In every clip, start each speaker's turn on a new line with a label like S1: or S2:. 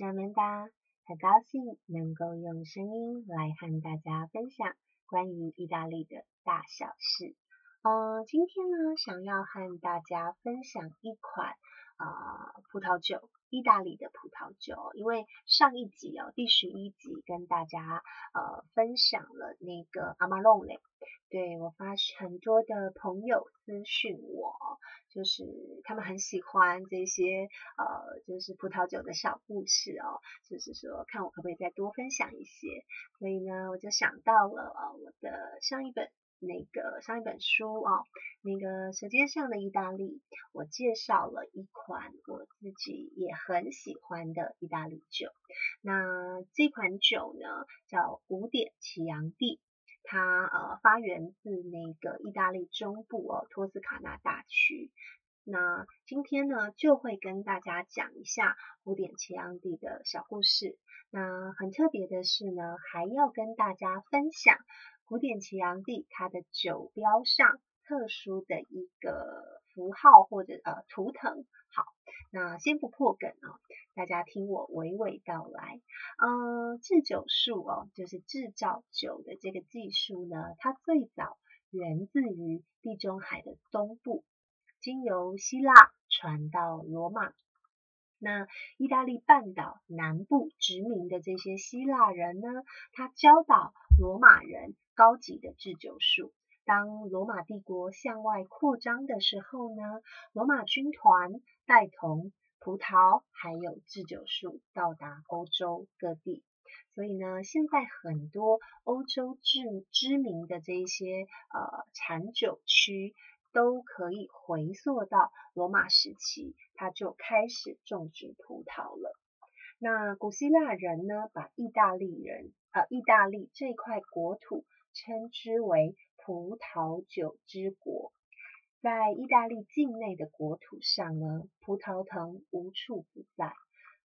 S1: 特，我是阿曼达，很高兴能够用声音来和大家分享关于意大利的大小事。呃，今天呢，想要和大家分享一款呃葡萄酒，意大利的葡萄酒。因为上一集哦，第十一集跟大家呃分享了那个阿玛隆雷。对我发很多的朋友私讯我，就是他们很喜欢这些呃，就是葡萄酒的小故事哦，就是说看我可不可以再多分享一些，所以呢，我就想到了呃我的上一本那个上一本书啊，那个舌尖上的意大利，我介绍了一款我自己也很喜欢的意大利酒，那这款酒呢叫古典奇扬地。它呃发源自那个意大利中部哦托斯卡纳大区，那今天呢就会跟大家讲一下古典奇昂蒂的小故事。那很特别的是呢，还要跟大家分享古典奇昂蒂它的酒标上特殊的一个符号或者呃图腾。好，那先不破梗啊。大家听我娓娓道来，嗯，制酒术哦，就是制造酒的这个技术呢，它最早源自于地中海的东部，经由希腊传到罗马。那意大利半岛南部殖民的这些希腊人呢，他教导罗马人高级的制酒术。当罗马帝国向外扩张的时候呢，罗马军团带同。葡萄还有制酒术到达欧洲各地，所以呢，现在很多欧洲知知名的这些呃产酒区都可以回溯到罗马时期，他就开始种植葡萄了。那古希腊人呢，把意大利人呃意大利这块国土称之为葡萄酒之国。在意大利境内的国土上呢，葡萄藤无处不在，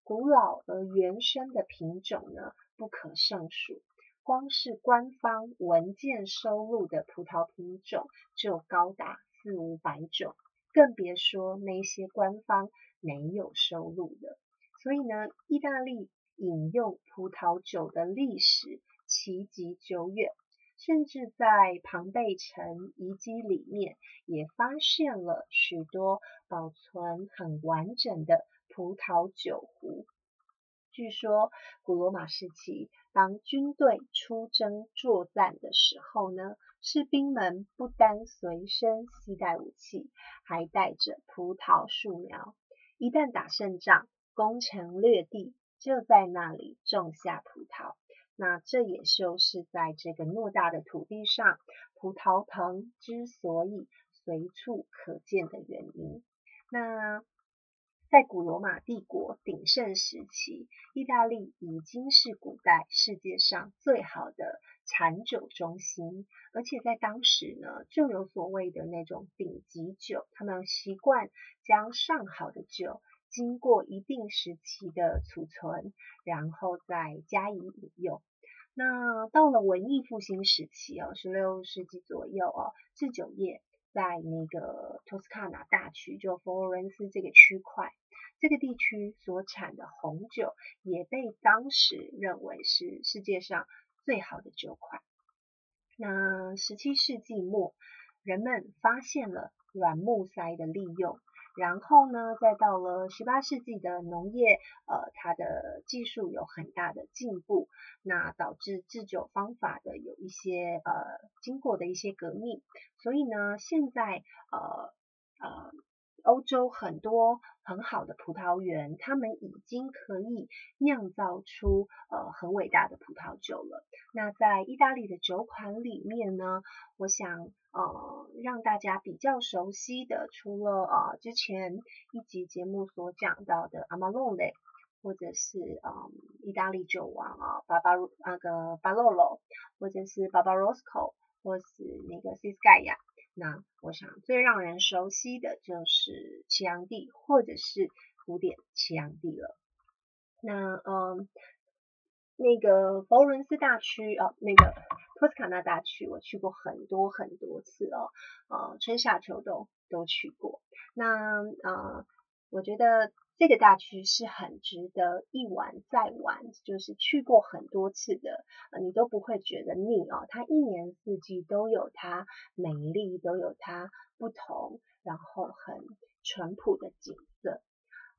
S1: 古老而原生的品种呢不可胜数。光是官方文件收录的葡萄品种就高达四五百种，更别说那些官方没有收录的。所以呢，意大利饮用葡萄酒的历史奇极久远。甚至在庞贝城遗迹里面，也发现了许多保存很完整的葡萄酒壶。据说，古罗马时期，当军队出征作战的时候呢，士兵们不单随身携带武器，还带着葡萄树苗。一旦打胜仗，攻城略地，就在那里种下葡萄。那这也就是在这个偌大的土地上，葡萄藤之所以随处可见的原因。那在古罗马帝国鼎盛时期，意大利已经是古代世界上最好的产酒中心，而且在当时呢，就有所谓的那种顶级酒，他们习惯将上好的酒。经过一定时期的储存，然后再加以饮用。那到了文艺复兴时期哦，十六世纪左右哦，制酒业在那个托斯卡纳大区，就佛罗伦斯这个区块，这个地区所产的红酒，也被当时认为是世界上最好的酒款。那十七世纪末，人们发现了软木塞的利用。然后呢，再到了十八世纪的农业，呃，它的技术有很大的进步，那导致制酒方法的有一些呃经过的一些革命，所以呢，现在呃呃。欧洲很多很好的葡萄园，他们已经可以酿造出呃很伟大的葡萄酒了。那在意大利的酒款里面呢，我想呃让大家比较熟悉的，除了呃之前一集节目所讲到的阿玛隆雷，或者是嗯意大利酒王啊巴巴那个巴洛洛，或者是巴巴罗斯科，或是那个西斯盖亚。那我想最让人熟悉的就是奇阳地或者是古典奇阳地了。那嗯，那个佛伦斯大区哦，那个托斯卡纳大区，我去过很多很多次哦，呃，春夏秋冬都去过。那呃，我觉得这个大区是很值得一玩再玩，就是去过很多次的，你都不会觉得腻哦。它一年四季都有它美丽，都有它不同，然后很淳朴的景色。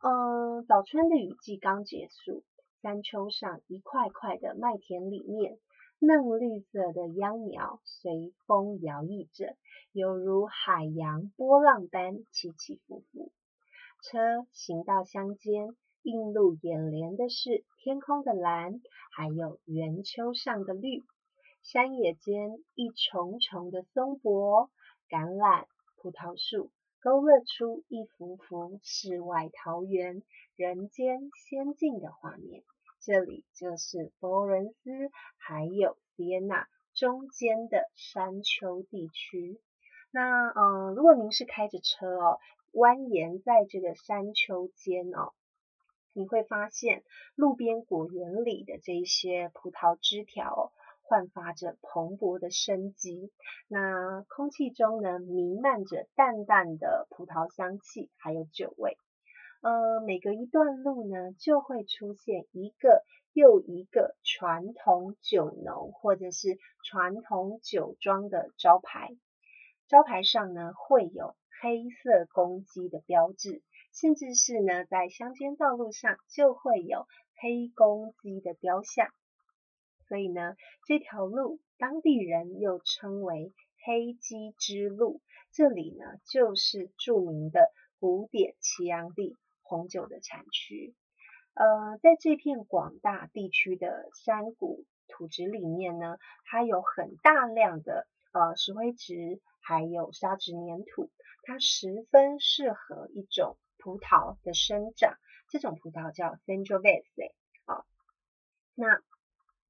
S1: 嗯，早春的雨季刚结束，山丘上一块块的麦田里面，嫩绿色的秧苗随风摇曳着，犹如海洋波浪般起起伏伏。车行到乡间，映入眼帘的是天空的蓝，还有圆丘上的绿。山野间一重重的松柏、橄榄、葡萄树，勾勒出一幅幅世外桃源、人间仙境的画面。这里就是佛罗伦斯还有维也纳中间的山丘地区。那嗯，如果您是开着车哦。蜿蜒在这个山丘间哦，你会发现路边果园里的这些葡萄枝条焕发着蓬勃的生机。那空气中呢，弥漫着淡淡的葡萄香气，还有酒味。呃，每隔一段路呢，就会出现一个又一个传统酒农或者是传统酒庄的招牌，招牌上呢会有。黑色公鸡的标志，甚至是呢，在乡间道路上就会有黑公鸡的雕像，所以呢，这条路当地人又称为黑鸡之路。这里呢，就是著名的古典祁阳地红酒的产区。呃，在这片广大地区的山谷土质里面呢，它有很大量的呃石灰质，还有砂质粘土。它十分适合一种葡萄的生长，这种葡萄叫 Sangiovese 啊。那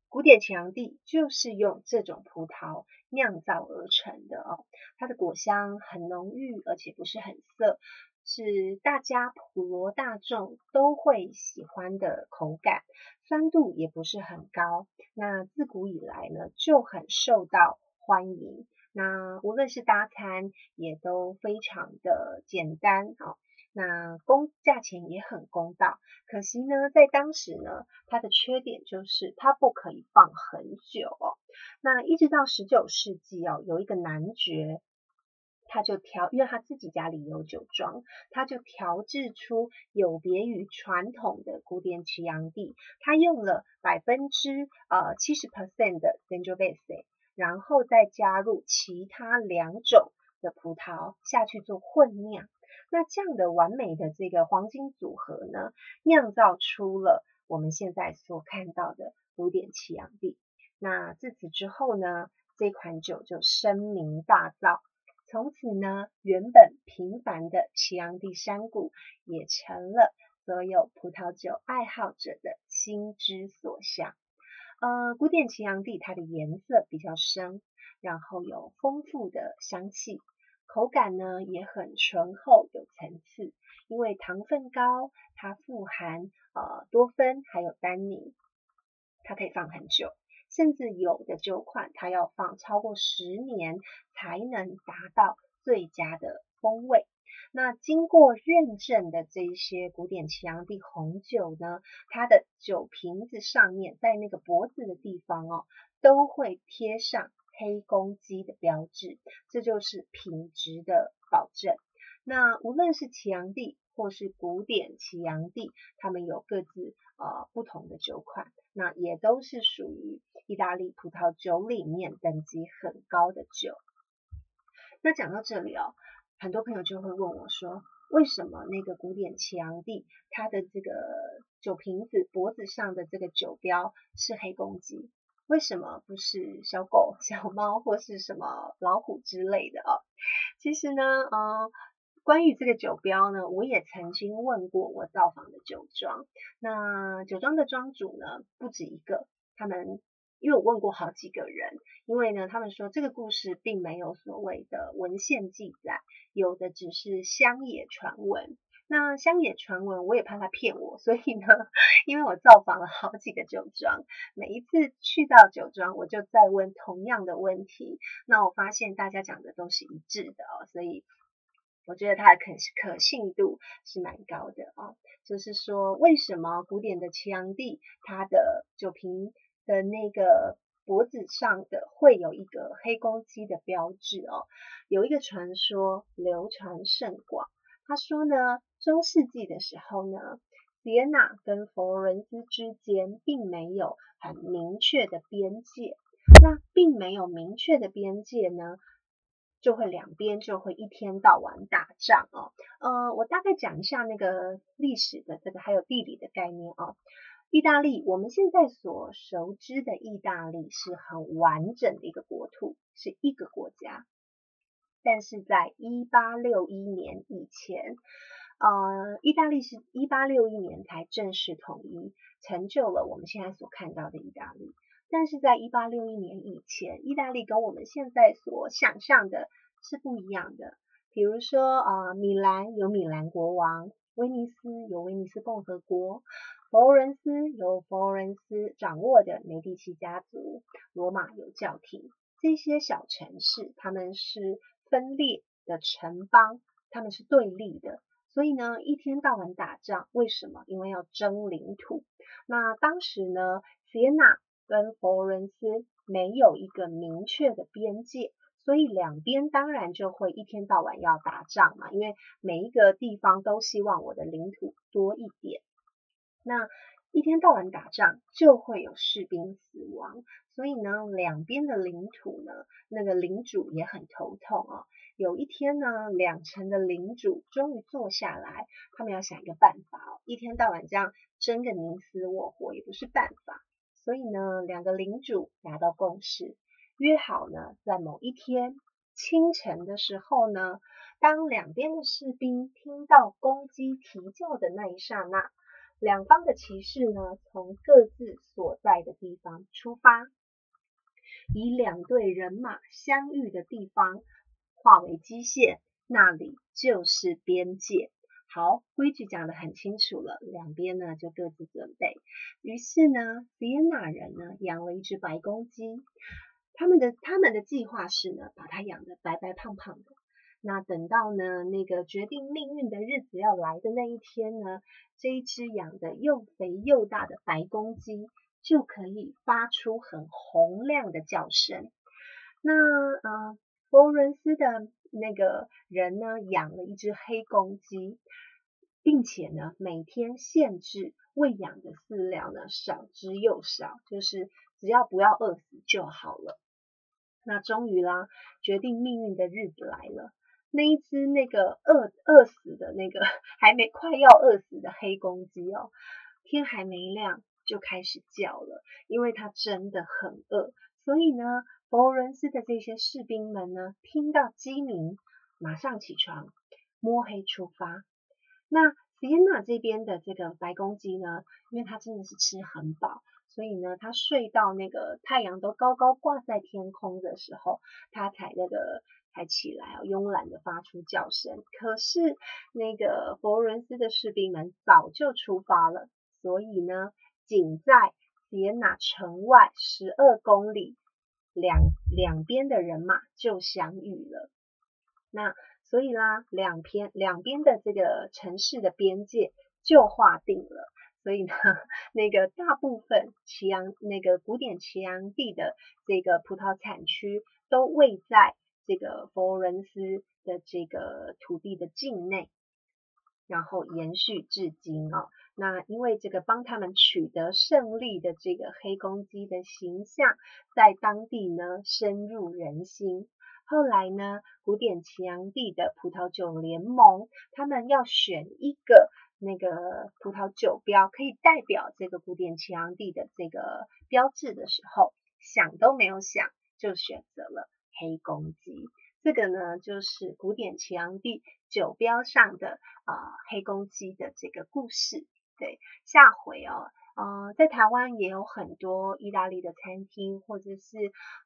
S1: 古典祁阳地就是用这种葡萄酿造而成的哦。它的果香很浓郁，而且不是很涩，是大家普罗大众都会喜欢的口感。酸度也不是很高，那自古以来呢就很受到欢迎。那无论是搭餐也都非常的简单啊，那公价钱也很公道。可惜呢，在当时呢，它的缺点就是它不可以放很久哦。那一直到十九世纪哦，有一个男爵，他就调，因为他自己家里有酒庄，他就调制出有别于传统的古典祁阳地，他用了百分之呃七十 percent 的 Sangiovese。然后再加入其他两种的葡萄下去做混酿，那这样的完美的这个黄金组合呢，酿造出了我们现在所看到的古典祁阳地。那自此之后呢，这款酒就声名大噪，从此呢，原本平凡的祁阳地山谷也成了所有葡萄酒爱好者的心之所向。呃，古典祁阳地它的颜色比较深，然后有丰富的香气，口感呢也很醇厚有层次。因为糖分高，它富含呃多酚还有单宁，它可以放很久，甚至有的酒款它要放超过十年才能达到最佳的风味。那经过认证的这些古典祁阳地红酒呢，它的酒瓶子上面，在那个脖子的地方哦，都会贴上黑公鸡的标志，这就是品质的保证。那无论是祁阳地或是古典祁阳地，他们有各自呃不同的酒款，那也都是属于意大利葡萄酒里面等级很高的酒。那讲到这里哦。很多朋友就会问我说，为什么那个古典祁阳地它的这个酒瓶子脖子上的这个酒标是黑公鸡，为什么不是小狗、小猫或是什么老虎之类的哦？其实呢，呃，关于这个酒标呢，我也曾经问过我造访的酒庄，那酒庄的庄主呢不止一个，他们。因为我问过好几个人，因为呢，他们说这个故事并没有所谓的文献记载，有的只是乡野传闻。那乡野传闻，我也怕他骗我，所以呢，因为我造访了好几个酒庄，每一次去到酒庄，我就再问同样的问题。那我发现大家讲的都是一致的哦，所以我觉得它的可可信度是蛮高的啊。就是说，为什么古典的齐阳帝他的酒瓶的那个脖子上的会有一个黑公鸡的标志哦？有一个传说流传甚广，他说呢，中世纪的时候呢，维也纳跟佛罗伦斯之间并没有很明确的边界，那并没有明确的边界呢。就会两边就会一天到晚打仗哦，呃，我大概讲一下那个历史的这个还有地理的概念哦。意大利我们现在所熟知的意大利是很完整的一个国土，是一个国家。但是在一八六一年以前，呃，意大利是一八六一年才正式统一，成就了我们现在所看到的意大利。但是在一八六一年以前，意大利跟我们现在所想象的是不一样的。比如说，呃，米兰有米兰国王，威尼斯有威尼斯共和国，佛罗伦斯由佛罗伦斯掌握的美第奇家族，罗马有教廷。这些小城市，他们是分裂的城邦，他们是对立的，所以呢，一天到晚打仗。为什么？因为要争领土。那当时呢，维也纳。跟佛罗伦斯没有一个明确的边界，所以两边当然就会一天到晚要打仗嘛，因为每一个地方都希望我的领土多一点。那一天到晚打仗就会有士兵死亡，所以呢，两边的领土呢，那个领主也很头痛啊。有一天呢，两城的领主终于坐下来，他们要想一个办法哦，一天到晚这样争个你死我活也不是办法。所以呢，两个领主达到共识，约好呢，在某一天清晨的时候呢，当两边的士兵听到公鸡啼叫的那一刹那，两方的骑士呢，从各自所在的地方出发，以两队人马相遇的地方画为基线，那里就是边界。好，规矩讲得很清楚了，两边呢就各自准备。于是呢，维也纳人呢养了一只白公鸡，他们的他们的计划是呢，把它养得白白胖胖的。那等到呢那个决定命运的日子要来的那一天呢，这一只养的又肥又大的白公鸡就可以发出很洪亮的叫声。那呃，佛罗伦斯的那个人呢养了一只黑公鸡。并且呢，每天限制喂养的饲料呢少之又少，就是只要不要饿死就好了。那终于啦，决定命运的日子来了。那一只那个饿饿死的那个还没快要饿死的黑公鸡哦，天还没亮就开始叫了，因为它真的很饿。所以呢，佛罗伦斯的这些士兵们呢，听到鸡鸣，马上起床，摸黑出发。那维也纳这边的这个白公鸡呢，因为它真的是吃很饱，所以呢，它睡到那个太阳都高高挂在天空的时候，它才那个才起来哦，慵懒的发出叫声。可是那个佛罗伦斯的士兵们早就出发了，所以呢，仅在维也纳城外十二公里两两边的人马就相遇了。那所以啦，两边两边的这个城市的边界就划定了。所以呢，那个大部分祁阳那个古典祁阳地的这个葡萄产区都位在这个佛罗伦斯的这个土地的境内，然后延续至今哦。那因为这个帮他们取得胜利的这个黑公鸡的形象，在当地呢深入人心。后来呢，古典奇阳地的葡萄酒联盟，他们要选一个那个葡萄酒标，可以代表这个古典奇阳地的这个标志的时候，想都没有想，就选择了黑公鸡。这个呢，就是古典祁阳地酒标上的啊黑公鸡的这个故事。对，下回哦。呃，在台湾也有很多意大利的餐厅，或者是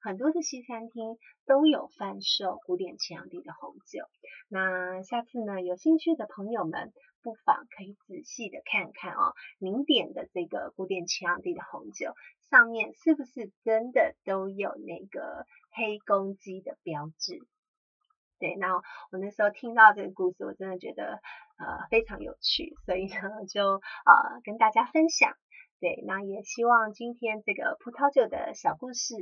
S1: 很多的西餐厅都有贩售古典奇阳地的红酒。那下次呢，有兴趣的朋友们不妨可以仔细的看看哦，您点的这个古典奇阳地的红酒上面是不是真的都有那个黑公鸡的标志？对，那我那时候听到这个故事，我真的觉得呃非常有趣，所以呢就呃跟大家分享。对，那也希望今天这个葡萄酒的小故事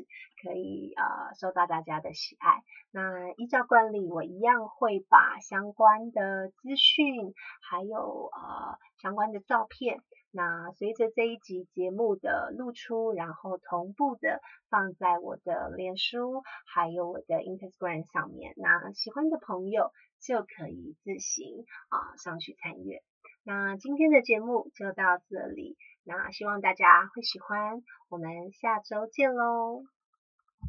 S1: 可以呃受到大家的喜爱。那依照惯例，我一样会把相关的资讯，还有呃相关的照片，那随着这一集节目的露出，然后同步的放在我的脸书，还有我的 Instagram 上面。那喜欢的朋友就可以自行啊上去参阅。那今天的节目就到这里。那希望大家会喜欢，我们下周见喽。